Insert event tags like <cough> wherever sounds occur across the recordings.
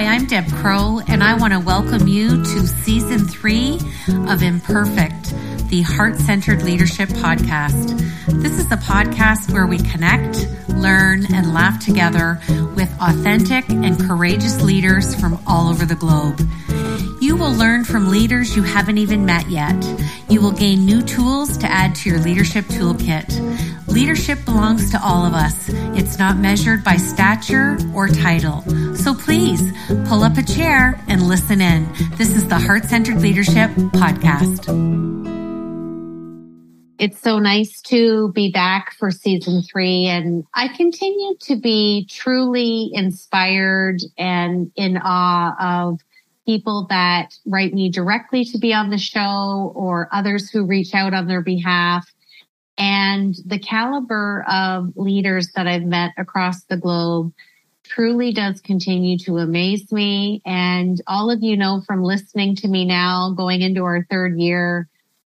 Hi, I'm Deb Crowe, and I want to welcome you to season three of Imperfect, the Heart Centered Leadership Podcast. This is a podcast where we connect, learn, and laugh together with authentic and courageous leaders from all over the globe. You will learn from leaders you haven't even met yet. You will gain new tools to add to your leadership toolkit. Leadership belongs to all of us. It's not measured by stature or title. So please pull up a chair and listen in. This is the Heart Centered Leadership Podcast. It's so nice to be back for season three, and I continue to be truly inspired and in awe of people that write me directly to be on the show or others who reach out on their behalf. And the caliber of leaders that I've met across the globe truly does continue to amaze me. And all of you know from listening to me now, going into our third year,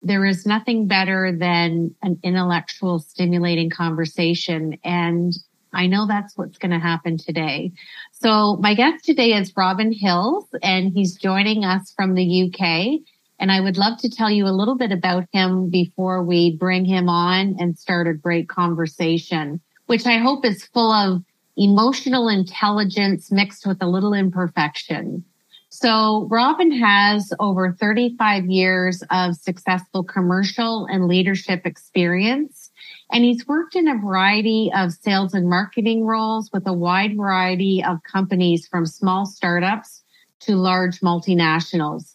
there is nothing better than an intellectual stimulating conversation. And I know that's what's going to happen today. So my guest today is Robin Hills and he's joining us from the UK. And I would love to tell you a little bit about him before we bring him on and start a great conversation, which I hope is full of emotional intelligence mixed with a little imperfection. So Robin has over 35 years of successful commercial and leadership experience and he's worked in a variety of sales and marketing roles with a wide variety of companies from small startups to large multinationals.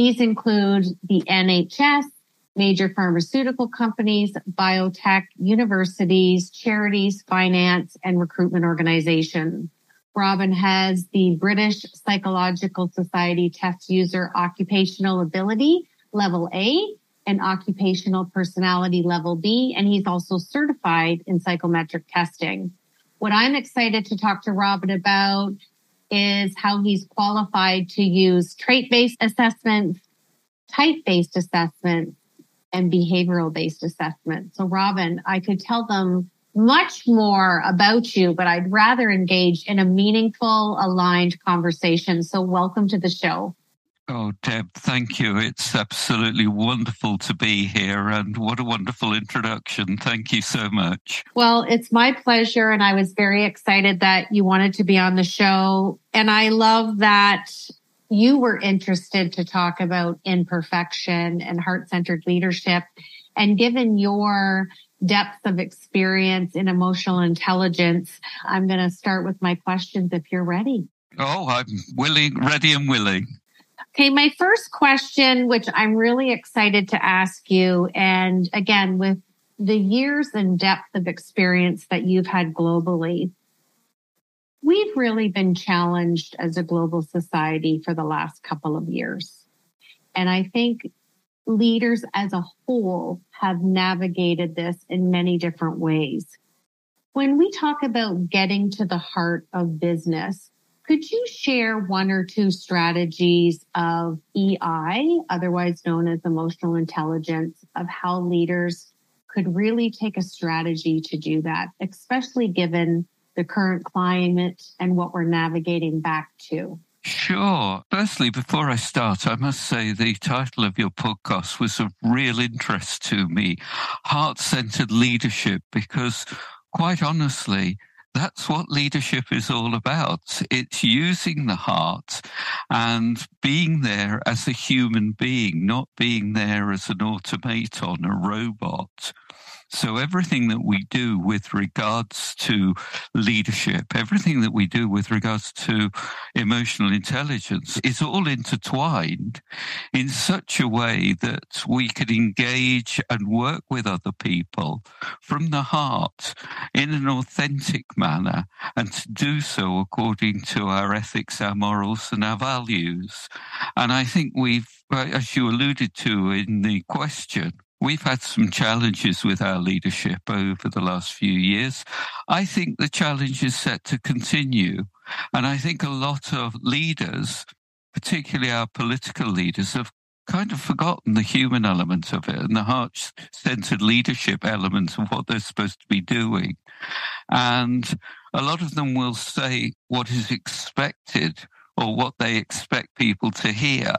These include the NHS, major pharmaceutical companies, biotech, universities, charities, finance, and recruitment organizations. Robin has the British Psychological Society test user occupational ability level A and occupational personality level B, and he's also certified in psychometric testing. What I'm excited to talk to Robin about is how he's qualified to use trait based assessments, type based assessments, and behavioral based assessments. So, Robin, I could tell them much more about you, but I'd rather engage in a meaningful, aligned conversation. So, welcome to the show. Oh, Deb, thank you. It's absolutely wonderful to be here. And what a wonderful introduction. Thank you so much. Well, it's my pleasure. And I was very excited that you wanted to be on the show. And I love that you were interested to talk about imperfection and heart centered leadership. And given your depth of experience in emotional intelligence, I'm going to start with my questions if you're ready. Oh, I'm willing, ready and willing. Okay, my first question, which I'm really excited to ask you, and again, with the years and depth of experience that you've had globally, we've really been challenged as a global society for the last couple of years. And I think leaders as a whole have navigated this in many different ways. When we talk about getting to the heart of business, could you share one or two strategies of EI, otherwise known as emotional intelligence, of how leaders could really take a strategy to do that, especially given the current climate and what we're navigating back to? Sure. Firstly, before I start, I must say the title of your podcast was of real interest to me Heart Centered Leadership, because quite honestly, that's what leadership is all about. It's using the heart and being there as a human being, not being there as an automaton, a robot. So everything that we do with regards to leadership, everything that we do with regards to emotional intelligence is all intertwined in such a way that we can engage and work with other people from the heart in an authentic manner and to do so according to our ethics, our morals and our values. And I think we've, uh, as you alluded to in the question, We've had some challenges with our leadership over the last few years. I think the challenge is set to continue. And I think a lot of leaders, particularly our political leaders, have kind of forgotten the human element of it and the heart centered leadership element of what they're supposed to be doing. And a lot of them will say what is expected or what they expect people to hear.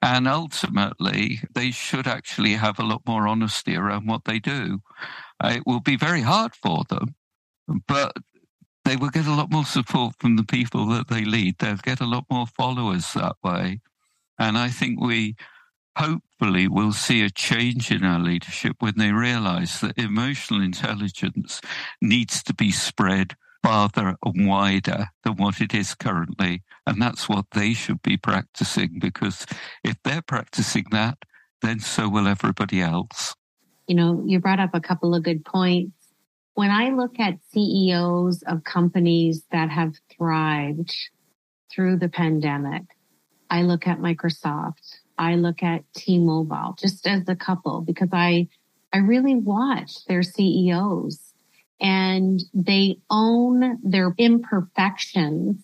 And ultimately, they should actually have a lot more honesty around what they do. Uh, it will be very hard for them, but they will get a lot more support from the people that they lead. They'll get a lot more followers that way. And I think we hopefully will see a change in our leadership when they realize that emotional intelligence needs to be spread farther and wider than what it is currently. And that's what they should be practicing because if they're practicing that, then so will everybody else. You know, you brought up a couple of good points. When I look at CEOs of companies that have thrived through the pandemic, I look at Microsoft, I look at T-Mobile just as a couple because I I really watch their CEOs and they own their imperfections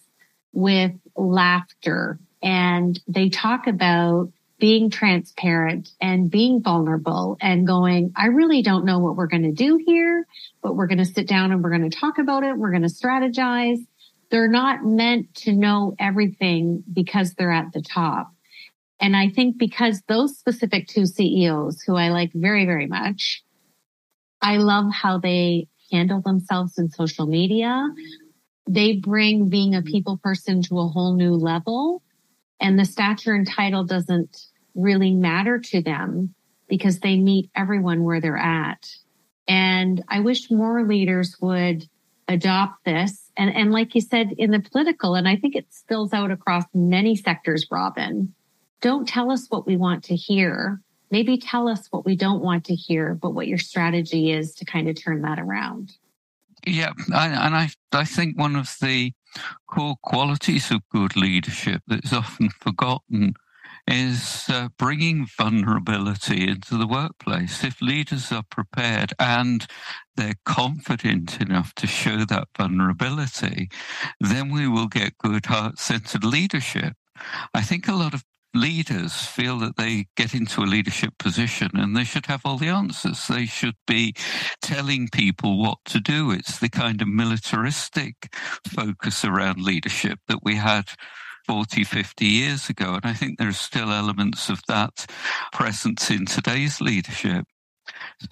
with laughter and they talk about being transparent and being vulnerable and going, I really don't know what we're going to do here, but we're going to sit down and we're going to talk about it. We're going to strategize. They're not meant to know everything because they're at the top. And I think because those specific two CEOs who I like very, very much, I love how they handle themselves in social media. They bring being a people person to a whole new level. And the stature and title doesn't really matter to them because they meet everyone where they're at. And I wish more leaders would adopt this. And, and like you said, in the political, and I think it spills out across many sectors, Robin, don't tell us what we want to hear. Maybe tell us what we don't want to hear, but what your strategy is to kind of turn that around. Yeah, and I, I think one of the core qualities of good leadership that is often forgotten is uh, bringing vulnerability into the workplace. If leaders are prepared and they're confident enough to show that vulnerability, then we will get good heart centered leadership. I think a lot of leaders feel that they get into a leadership position and they should have all the answers. They should be telling people what to do. It's the kind of militaristic focus around leadership that we had 40, 50 years ago. And I think there are still elements of that presence in today's leadership.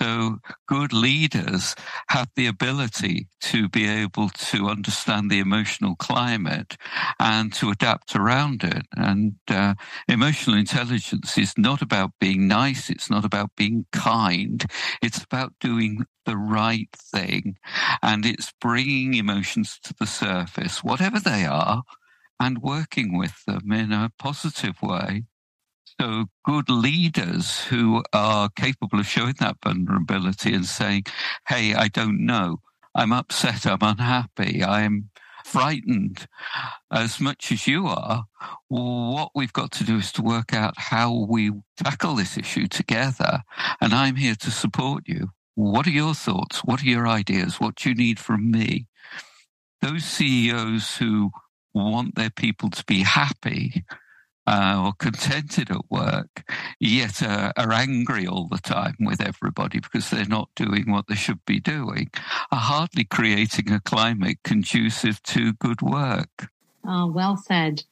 So good leaders have the ability to be able to understand the emotional climate and to adapt around it. And uh, emotional intelligence is not about being nice. It's not about being kind. It's about doing the right thing. And it's bringing emotions to the surface, whatever they are, and working with them in a positive way. So, good leaders who are capable of showing that vulnerability and saying, Hey, I don't know. I'm upset. I'm unhappy. I'm frightened as much as you are. What we've got to do is to work out how we tackle this issue together. And I'm here to support you. What are your thoughts? What are your ideas? What do you need from me? Those CEOs who want their people to be happy uh, or contented at work, yet uh, are angry all the time with everybody because they're not doing what they should be doing, are hardly creating a climate conducive to good work. Oh, well said.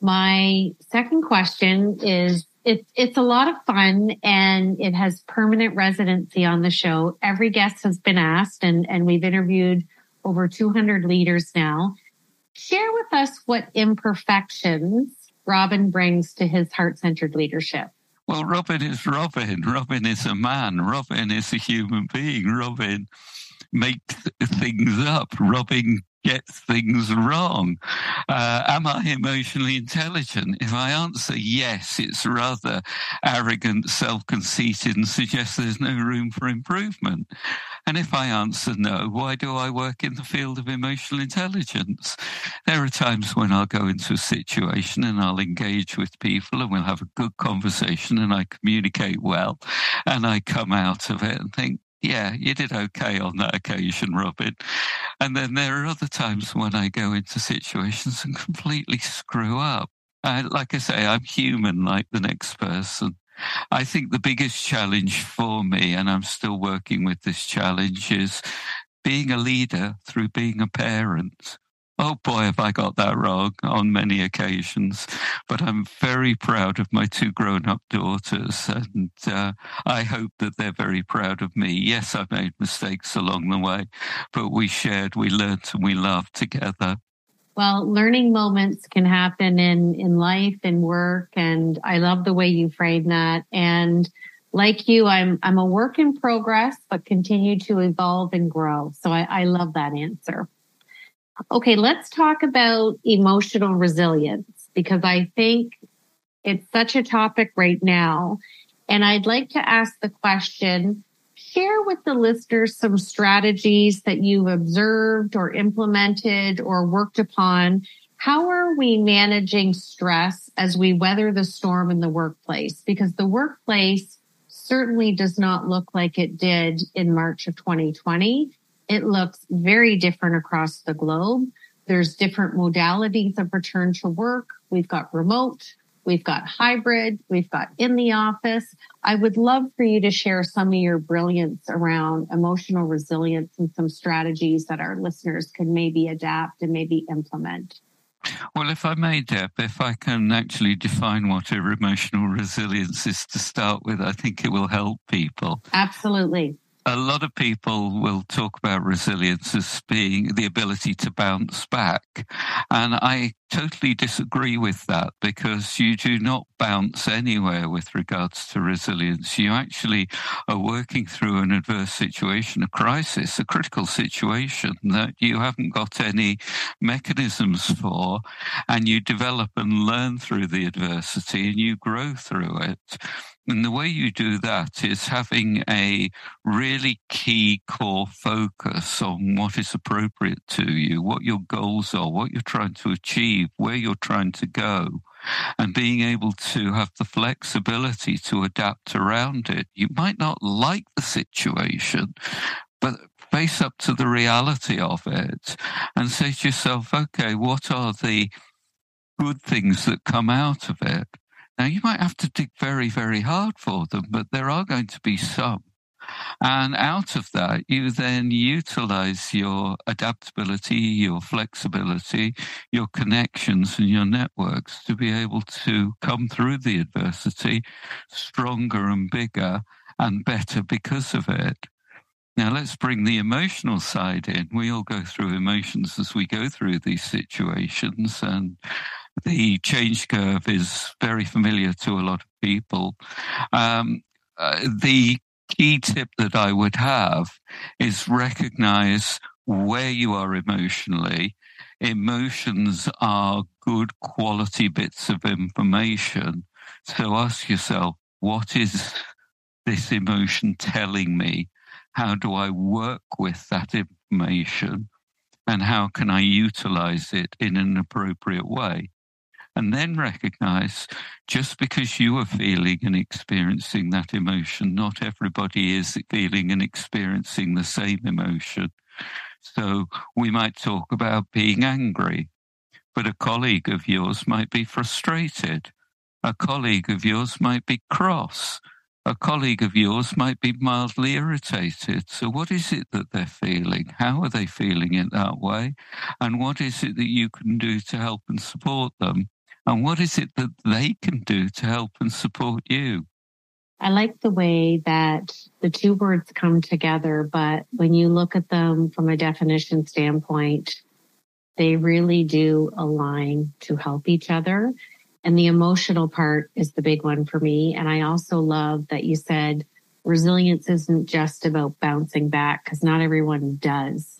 My second question is it's it's a lot of fun and it has permanent residency on the show. Every guest has been asked and, and we've interviewed over 200 leaders now. Share with us what imperfections Robin brings to his heart centered leadership? Well, Robin is Robin. Robin is a man. Robin is a human being. Robin makes things up. Robin gets things wrong. Uh, am I emotionally intelligent? If I answer yes, it's rather arrogant, self conceited, and suggests there's no room for improvement. And if I answer no, why do I work in the field of emotional intelligence? There are times when I'll go into a situation and I'll engage with people and we'll have a good conversation and I communicate well and I come out of it and think, yeah, you did okay on that occasion, Robin. And then there are other times when I go into situations and completely screw up. I, like I say, I'm human like the next person. I think the biggest challenge for me, and I'm still working with this challenge, is being a leader through being a parent. Oh boy, have I got that wrong on many occasions. But I'm very proud of my two grown up daughters, and uh, I hope that they're very proud of me. Yes, I've made mistakes along the way, but we shared, we learned, and we laughed together. Well, learning moments can happen in, in life and work. And I love the way you frame that. And like you, I'm, I'm a work in progress, but continue to evolve and grow. So I, I love that answer. Okay. Let's talk about emotional resilience because I think it's such a topic right now. And I'd like to ask the question, share with the listeners some strategies that you've observed or implemented or worked upon. How are we managing stress as we weather the storm in the workplace? Because the workplace certainly does not look like it did in March of 2020. It looks very different across the globe. There's different modalities of return to work. We've got remote, We've got hybrid. We've got in the office. I would love for you to share some of your brilliance around emotional resilience and some strategies that our listeners can maybe adapt and maybe implement. Well, if I may, Deb, if I can actually define what emotional resilience is to start with, I think it will help people. Absolutely a lot of people will talk about resilience as being the ability to bounce back. And I totally disagree with that because you do not bounce anywhere with regards to resilience. You actually are working through an adverse situation, a crisis, a critical situation that you haven't got any mechanisms for. And you develop and learn through the adversity and you grow through it. And the way you do that is having a really key core focus on what is appropriate to you, what your goals are, what you're trying to achieve, where you're trying to go, and being able to have the flexibility to adapt around it. You might not like the situation, but face up to the reality of it and say to yourself, okay, what are the good things that come out of it? Now, you might have to dig very, very hard for them, but there are going to be some. And out of that, you then utilize your adaptability, your flexibility, your connections, and your networks to be able to come through the adversity stronger and bigger and better because of it. Now, let's bring the emotional side in. We all go through emotions as we go through these situations. And the change curve is very familiar to a lot of people. Um, uh, the key tip that I would have is recognize where you are emotionally. Emotions are good quality bits of information. So ask yourself, what is this emotion telling me? How do I work with that information? And how can I utilize it in an appropriate way? And then recognize just because you are feeling and experiencing that emotion, not everybody is feeling and experiencing the same emotion. So we might talk about being angry, but a colleague of yours might be frustrated. A colleague of yours might be cross. A colleague of yours might be mildly irritated. So, what is it that they're feeling? How are they feeling it that way? And what is it that you can do to help and support them? And what is it that they can do to help and support you? I like the way that the two words come together, but when you look at them from a definition standpoint, they really do align to help each other. And the emotional part is the big one for me. And I also love that you said resilience isn't just about bouncing back because not everyone does.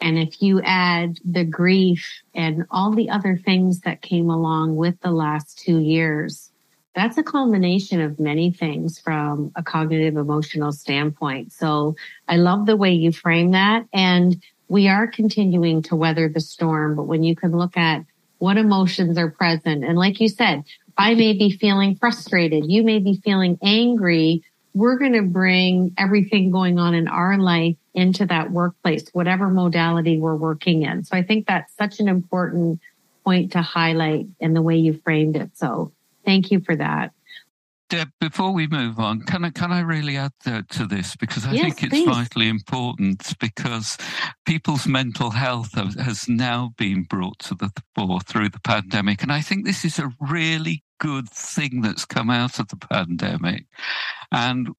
And if you add the grief and all the other things that came along with the last two years, that's a culmination of many things from a cognitive emotional standpoint. So I love the way you frame that. And we are continuing to weather the storm, but when you can look at what emotions are present, and like you said, I may be feeling frustrated. You may be feeling angry. We're going to bring everything going on in our life into that workplace, whatever modality we're working in. So I think that's such an important point to highlight in the way you framed it. So thank you for that. Deb, before we move on, can I can I really add to, to this because I yes, think it's please. vitally important because people's mental health has now been brought to the fore through the pandemic, and I think this is a really good thing that's come out of the pandemic. And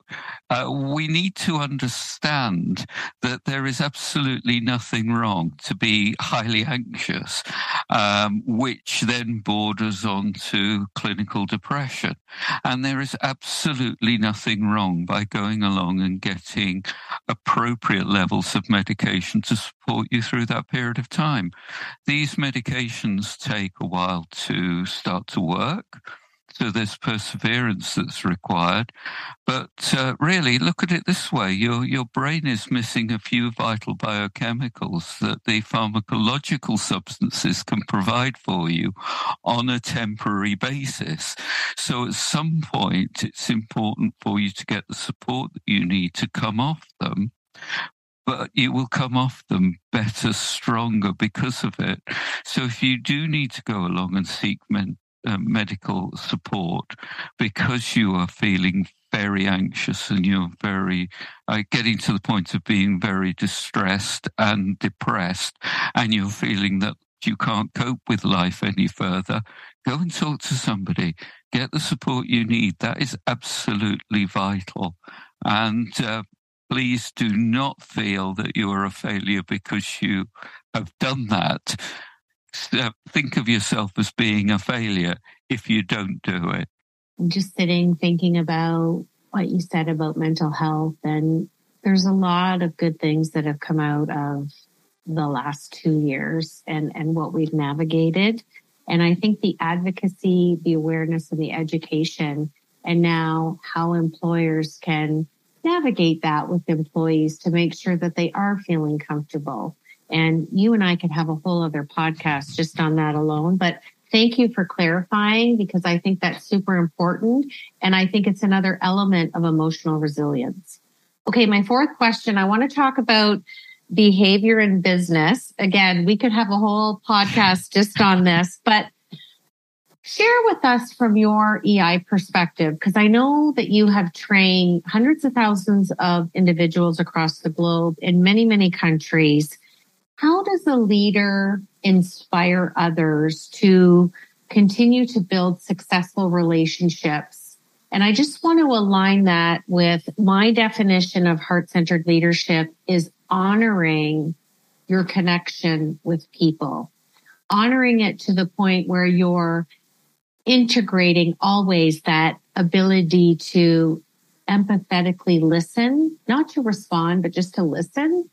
uh, we need to understand that there is absolutely nothing wrong to be highly anxious, um, which then borders on to clinical depression. And there is absolutely nothing wrong by going along and getting appropriate levels of medication to support you through that period of time. These medications take a while to start to work. So this perseverance that's required. But uh, really, look at it this way your, your brain is missing a few vital biochemicals that the pharmacological substances can provide for you on a temporary basis. So at some point, it's important for you to get the support that you need to come off them but you will come off them better, stronger because of it. So if you do need to go along and seek men- uh, medical support because you are feeling very anxious and you're very uh, getting to the point of being very distressed and depressed, and you're feeling that you can't cope with life any further, go and talk to somebody. Get the support you need. That is absolutely vital. And uh, please do not feel that you are a failure because you have done that Uh, think of yourself as being a failure if you don't do it. I'm just sitting thinking about what you said about mental health, and there's a lot of good things that have come out of the last two years and, and what we've navigated. And I think the advocacy, the awareness, and the education, and now how employers can navigate that with employees to make sure that they are feeling comfortable and you and I could have a whole other podcast just on that alone. But thank you for clarifying because I think that's super important. And I think it's another element of emotional resilience. Okay. My fourth question, I want to talk about behavior in business. Again, we could have a whole podcast just on this, but share with us from your EI perspective, because I know that you have trained hundreds of thousands of individuals across the globe in many, many countries how does a leader inspire others to continue to build successful relationships? And I just want to align that with my definition of heart centered leadership is honoring your connection with people, honoring it to the point where you're integrating always that ability to empathetically listen, not to respond, but just to listen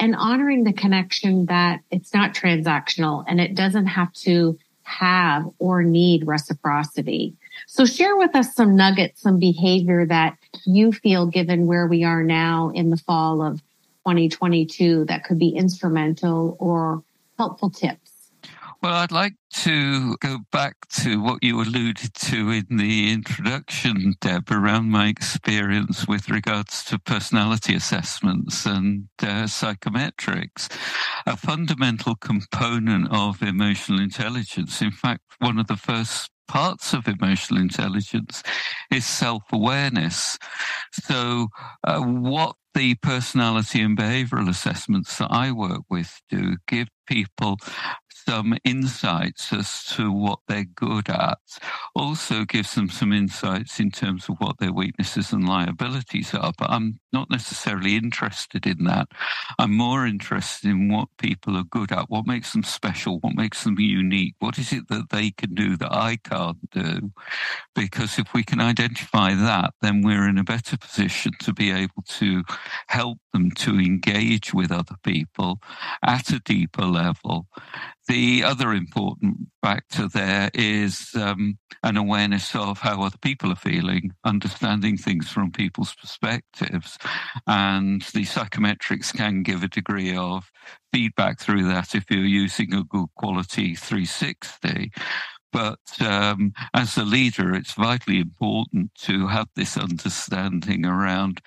and honoring the connection that it's not transactional and it doesn't have to have or need reciprocity. So share with us some nuggets, some behavior that you feel given where we are now in the fall of 2022 that could be instrumental or helpful tips. Well, I'd like to go back to what you alluded to in the introduction, Deb, around my experience with regards to personality assessments and uh, psychometrics. A fundamental component of emotional intelligence, in fact, one of the first parts of emotional intelligence is self awareness. So, uh, what the personality and behavioral assessments that I work with do give people some insights as to what they're good at, also gives them some insights in terms of what their weaknesses and liabilities are. But I'm not necessarily interested in that. I'm more interested in what people are good at, what makes them special, what makes them unique, what is it that they can do that I can't do. Because if we can identify that, then we're in a better position to be able to help them to engage with other people at a deeper level the other important factor there is um, an awareness of how other people are feeling, understanding things from people's perspectives. And the psychometrics can give a degree of feedback through that if you're using a good quality 360. But um, as a leader, it's vitally important to have this understanding around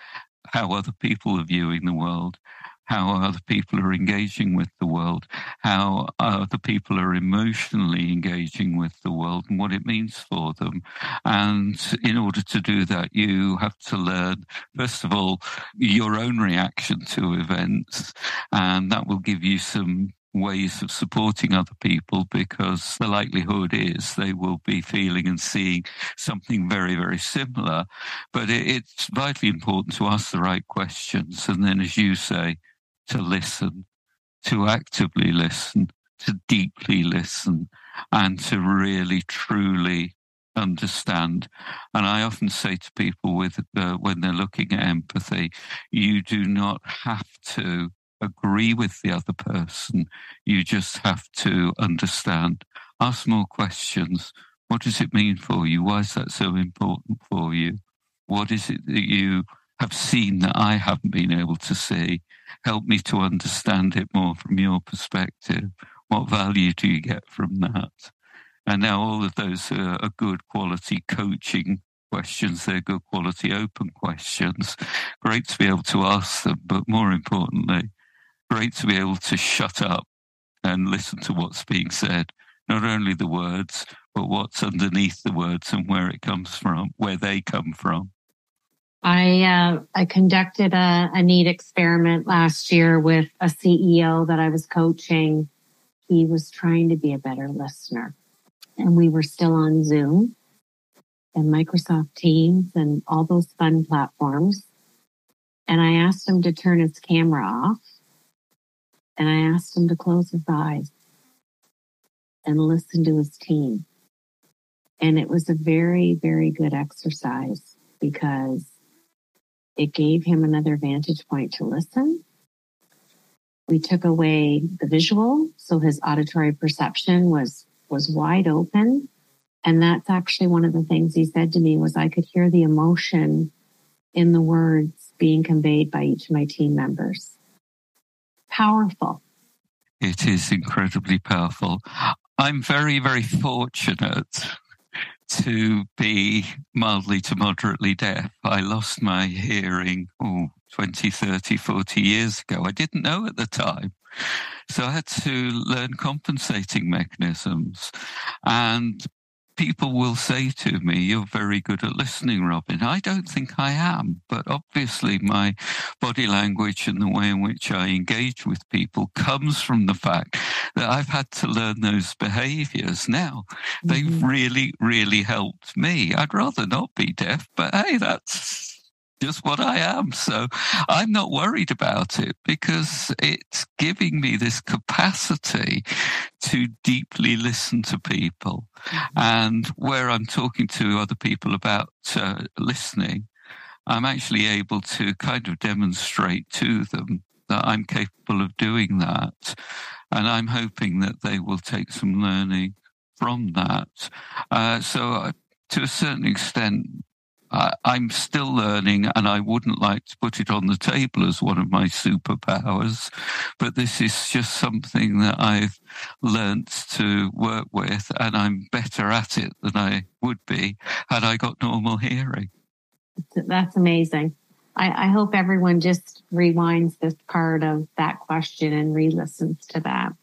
how other people are viewing the world how other people are engaging with the world, how other people are emotionally engaging with the world and what it means for them. And in order to do that, you have to learn, first of all, your own reaction to events. And that will give you some ways of supporting other people because the likelihood is they will be feeling and seeing something very, very similar. But it's vitally important to ask the right questions. And then, as you say, to listen, to actively listen, to deeply listen, and to really, truly understand. And I often say to people with uh, when they're looking at empathy, you do not have to agree with the other person. You just have to understand. Ask more questions. What does it mean for you? Why is that so important for you? What is it that you have seen that I haven't been able to see? Help me to understand it more from your perspective. What value do you get from that? And now all of those are, good quality coaching questions. They're good quality open questions. Great to be able to ask them, but more importantly, great to be able to shut up and listen to what's being said. Not only the words, but what's underneath the words and where it comes from, where they come from. I uh, I conducted a, a neat experiment last year with a CEO that I was coaching. He was trying to be a better listener, and we were still on Zoom and Microsoft Teams and all those fun platforms. And I asked him to turn his camera off, and I asked him to close his eyes and listen to his team. And it was a very, very good exercise because it gave him another vantage point to listen. We took away the visual, so his auditory perception was was wide open. And that's actually one of the things he said to me was I could hear the emotion in the words being conveyed by each of my team members. Powerful. It is incredibly powerful. I'm very, very fortunate to be mildly to moderately deaf. I lost my hearing oh, 20, 30, 40 years ago. I didn't know at the time. So I had to learn compensating mechanisms. And people will say to me, You're very good at listening, Robin. I don't think I am, but obviously my body language and the way in which I engage with people comes from the fact that I've had to learn those behaviors. Now, mm-hmm. they've really, really helped me. I'd rather not be deaf, but hey, that's just what I am. So I'm not worried about it because it's giving me this capacity to deeply listen to people. Mm-hmm. And where I'm talking to other people about uh, listening, I'm actually able to kind of demonstrate to them that I'm capable of doing that. And I'm hoping that they will take some learning from that. Uh, so, uh, to a certain extent, I'm still learning, and I wouldn't like to put it on the table as one of my superpowers. But this is just something that I've learnt to work with, and I'm better at it than I would be had I got normal hearing. That's amazing. I, I hope everyone just rewinds this part of that question and re listens to that.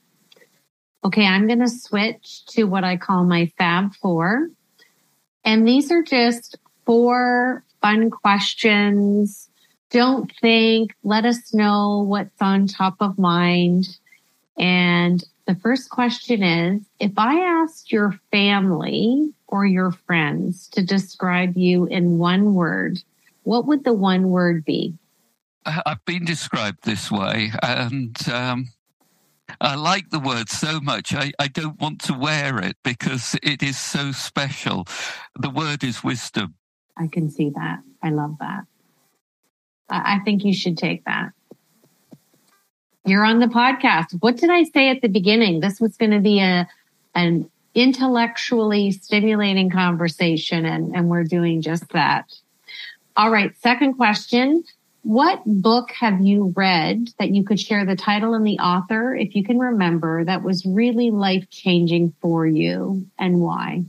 Okay, I'm going to switch to what I call my Fab Four. And these are just four fun questions. Don't think, let us know what's on top of mind. And the first question is if I asked your family or your friends to describe you in one word, what would the one word be? I've been described this way, and um, I like the word so much. I, I don't want to wear it because it is so special. The word is wisdom. I can see that. I love that. I, I think you should take that. You're on the podcast. What did I say at the beginning? This was going to be a an intellectually stimulating conversation, and, and we're doing just that. All right, second question. What book have you read that you could share the title and the author, if you can remember, that was really life changing for you and why?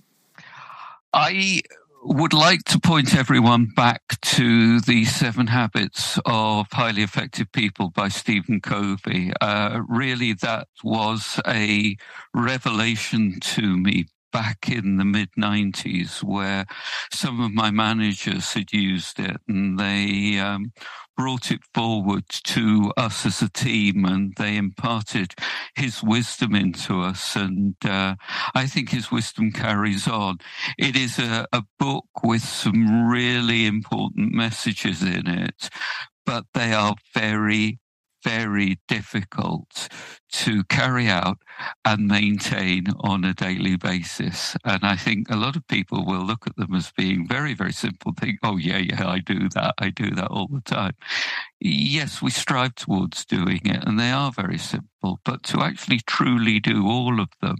I would like to point everyone back to the Seven Habits of Highly Effective People by Stephen Covey. Uh, really, that was a revelation to me back in the mid 90s where some of my managers had used it and they um, brought it forward to us as a team and they imparted his wisdom into us. And uh, I think his wisdom carries on. It is a, a book with some really important messages in it, but they are very very difficult to carry out and maintain on a daily basis. And I think a lot of people will look at them as being very, very simple, think, oh, yeah, yeah, I do that. I do that all the time. Yes, we strive towards doing it, and they are very simple, but to actually truly do all of them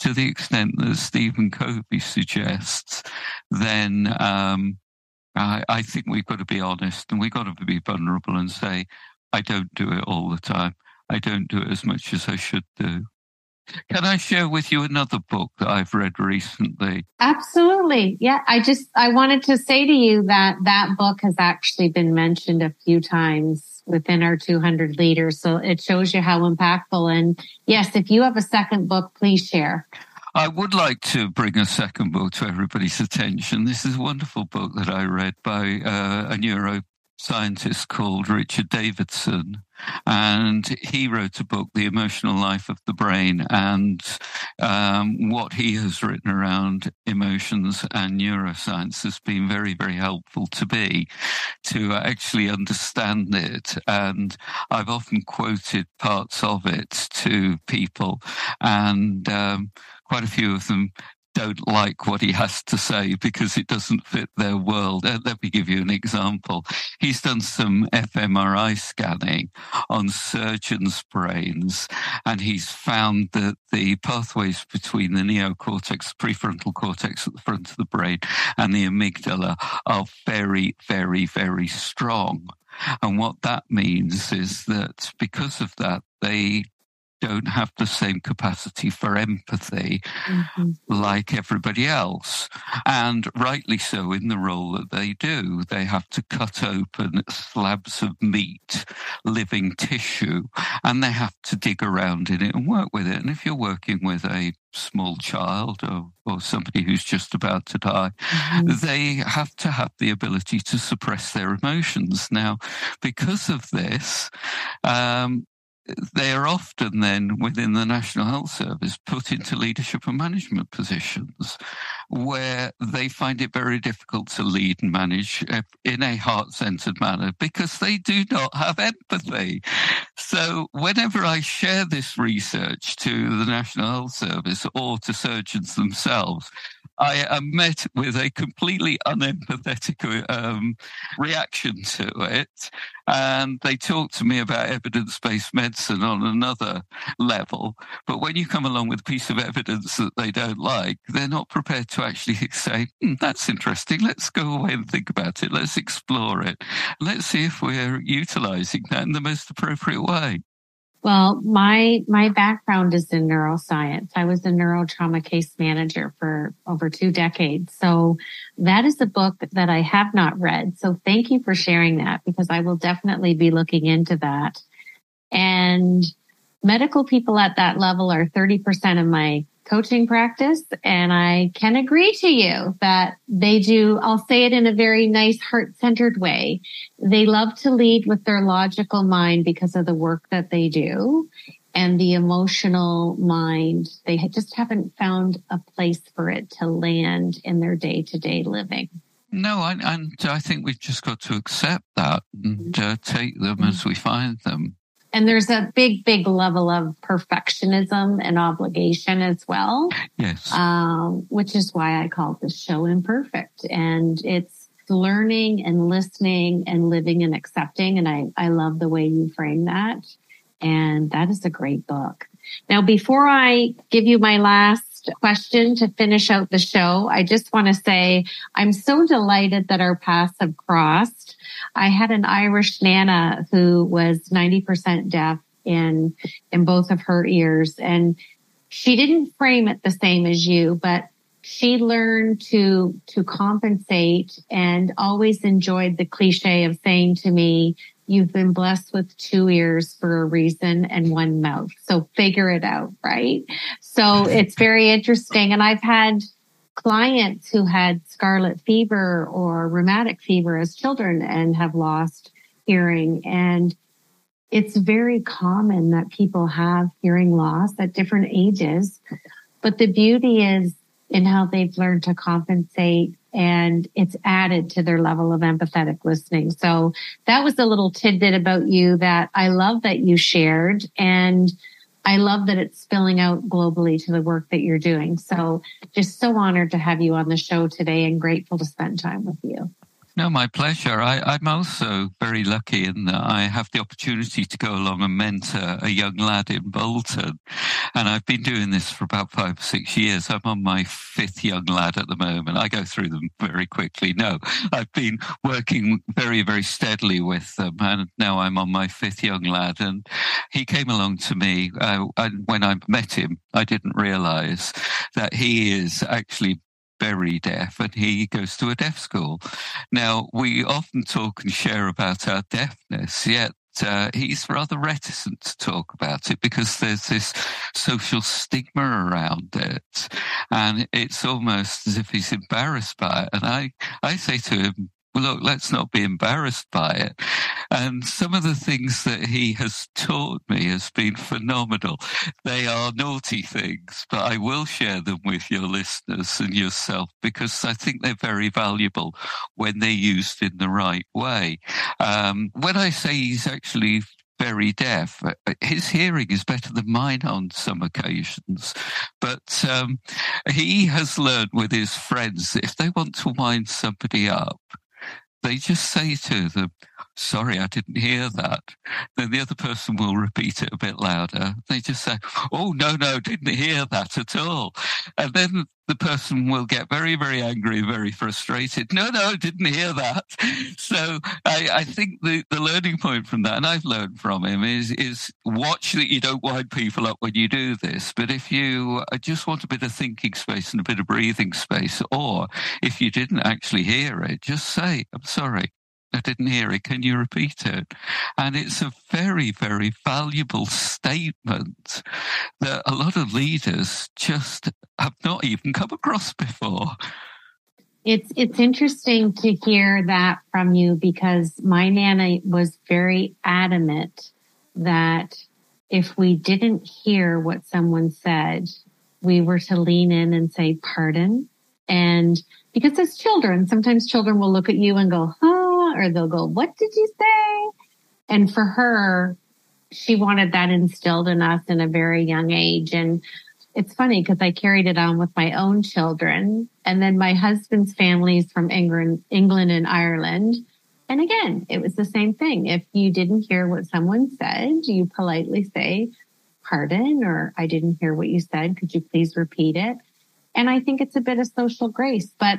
to the extent that Stephen Covey suggests, then um, I, I think we've got to be honest and we've got to be vulnerable and say, I don't do it all the time. I don't do it as much as I should do. Can I share with you another book that I've read recently? Absolutely. Yeah. I just, I wanted to say to you that that book has actually been mentioned a few times within our 200 leaders. So it shows you how impactful. And yes, if you have a second book, please share. I would like to bring a second book to everybody's attention. This is a wonderful book that I read by uh, a neuro scientist called Richard Davidson, and he wrote a book, The Emotional Life of the Brain, and um, what he has written around emotions and neuroscience has been very, very helpful to me to actually understand it. And I've often quoted parts of it to people, and um, quite a few of them don't like what he has to say because it doesn't fit their world. Uh, let me give you an example. He's done some fMRI scanning on surgeons' brains, and he's found that the pathways between the neocortex, prefrontal cortex at the front of the brain, and the amygdala are very, very, very strong. And what that means is that because of that, they don't have the same capacity for empathy mm-hmm. like everybody else. And rightly so in the role that they do. They have to cut open slabs of meat, living tissue, and they have to dig around in it and work with it. And if you're working with a small child or, or somebody who's just about to die, mm-hmm. they have to have the ability to suppress their emotions. Now, because of this, um, they are often then within the National Health Service put into leadership and management positions where they find it very difficult to lead and manage eh, in a heart centered manner because they do not have empathy. So, whenever I share this research to the National Health Service or to surgeons themselves, I am met with a completely unempathetic um, reaction to it. And they talk to me about evidence based medicine on another level. But when you come along with a piece of evidence that they don't like, they're not prepared to actually <laughs> say, hmm, that's interesting. Let's go away and think about it. Let's explore it. Let's see if we're utilizing that in the most appropriate way. Well, my my background is in neuroscience. I was a neurotrauma case manager for over two decades. So that is a book that I have not read. So thank you for sharing that because I will definitely be looking into that. And medical people at that level are 30% of my coaching practice. And I can agree to you that they do, I'll say it in a very nice heart centered way. They love to lead with their logical mind because of the work that they do and the emotional mind. They just haven't found a place for it to land in their day to day living. No, and, and, I think we've just got to accept that and uh, take them as we find them. And there's a big, big level of perfectionism and obligation as well. Yes. Um, which is why I call this show imperfect. And it's learning and listening and living and accepting. And I, I love the way you frame that. And that is a great book. Now, before I give you my last question to finish out the show, I just want to say I'm so delighted that our paths have crossed. I had an Irish Nana who was 90% deaf in, in both of her ears and she didn't frame it the same as you, but she learned to to compensate and always enjoyed the cliche of saying to me you've been blessed with two ears for a reason and one mouth. So figure it out right? So mm-hmm. it's very interesting. And i've had clients who had scarlet fever or rheumatic fever as children and have lost hearing. And it's very common that people have hearing loss at different ages. But the beauty is in how they've learned to compensate and it's added to their level of empathetic listening. So that was a little tidbit about you that I love that you shared and I love that it's spilling out globally to the work that you're doing. So just so honored to have you on the show today and grateful to spend time with you. No, my pleasure. I, am also very lucky in that I have the opportunity to go along and mentor a young lad in Bolton. And I've been doing this for about five or six years. I'm on my fifth young lad at the moment. I go through them very quickly. No, I've been working very, very steadily with them. And now I'm on my fifth young lad. And he came along to me. Uh, and when I met him, I didn't realize that he is actually very deaf and he goes to a deaf school. Now, we often talk and share about our deafness, yet uh, he's rather reticent to talk about it because there's this social stigma around it. And it's almost as if he's embarrassed by it. And I, I say to him, look, let's not be embarrassed by it. And some of the things that he has taught me has been phenomenal. They are naughty things, but I will share them with your listeners and yourself because I think they're very valuable when they're used in the right way. Um, when I say he's actually very deaf. His hearing is better than mine on some occasions, but um, he has learned with his friends that if they want to wind somebody up, they just say to them, sorry, I didn't hear that. Then the other person will repeat it a bit louder. They just say, oh, no, no, didn't hear that at all. And then the person will get very, very angry, very frustrated. No, no, didn't hear that. <laughs> So I, I think the, the learning point from that, and I've learned from him, is, is watch that you don't wind people up when you do this. But if you uh, just want a bit of thinking space and a bit of breathing space, or if you didn't actually hear it, just say, I'm sorry. I didn't hear it. Can you repeat it? And it's a very, very valuable statement that a lot of leaders just have not even come across before. It's it's interesting to hear that from you because my nana was very adamant that if we didn't hear what someone said, we were to lean in and say pardon. And because as children, sometimes children will look at you and go, huh, or they'll go, what did you say? And for her, she wanted that instilled in us in a very young age. And it's funny because I carried it on with my own children. And then my husband's family is from England, England and Ireland. And again, it was the same thing. If you didn't hear what someone said, you politely say, pardon, or I didn't hear what you said. Could you please repeat it? And I think it's a bit of social grace, but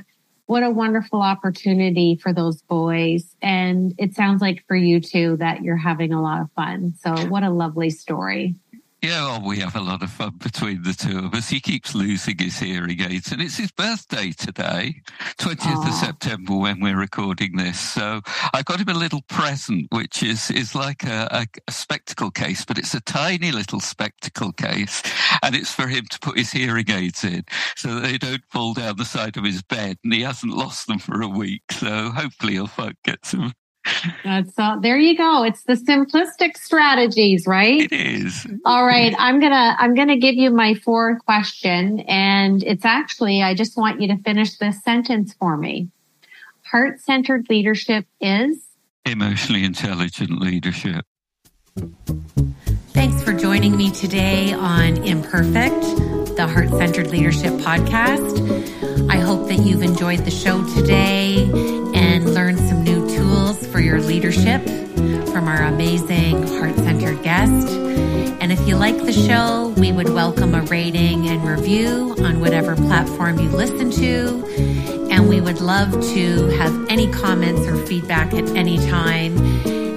what a wonderful opportunity for those boys. And it sounds like for you too that you're having a lot of fun. So what a lovely story. Yeah, well, we have a lot of fun between the two of us. He keeps losing his hearing aids, and it's his birthday today, 20th Aww. of September, when we're recording this. So I got him a little present, which is, is like a, a, a spectacle case, but it's a tiny little spectacle case, and it's for him to put his hearing aids in so that they don't fall down the side of his bed, and he hasn't lost them for a week. So hopefully he'll get some that's uh, there you go. It's the simplistic strategies, right? It is. All right. I'm going to, I'm going to give you my fourth question. And it's actually, I just want you to finish this sentence for me. Heart centered leadership is emotionally intelligent leadership. Thanks for joining me today on Imperfect, the Heart Centered Leadership Podcast. I hope that you've enjoyed the show today and learned some new tools for your leadership from our amazing heart centered guest. And if you like the show, we would welcome a rating and review on whatever platform you listen to. And we would love to have any comments or feedback at any time.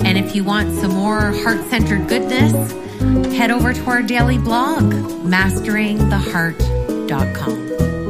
And if you want some more heart centered goodness, head over to our daily blog, masteringtheheart.com.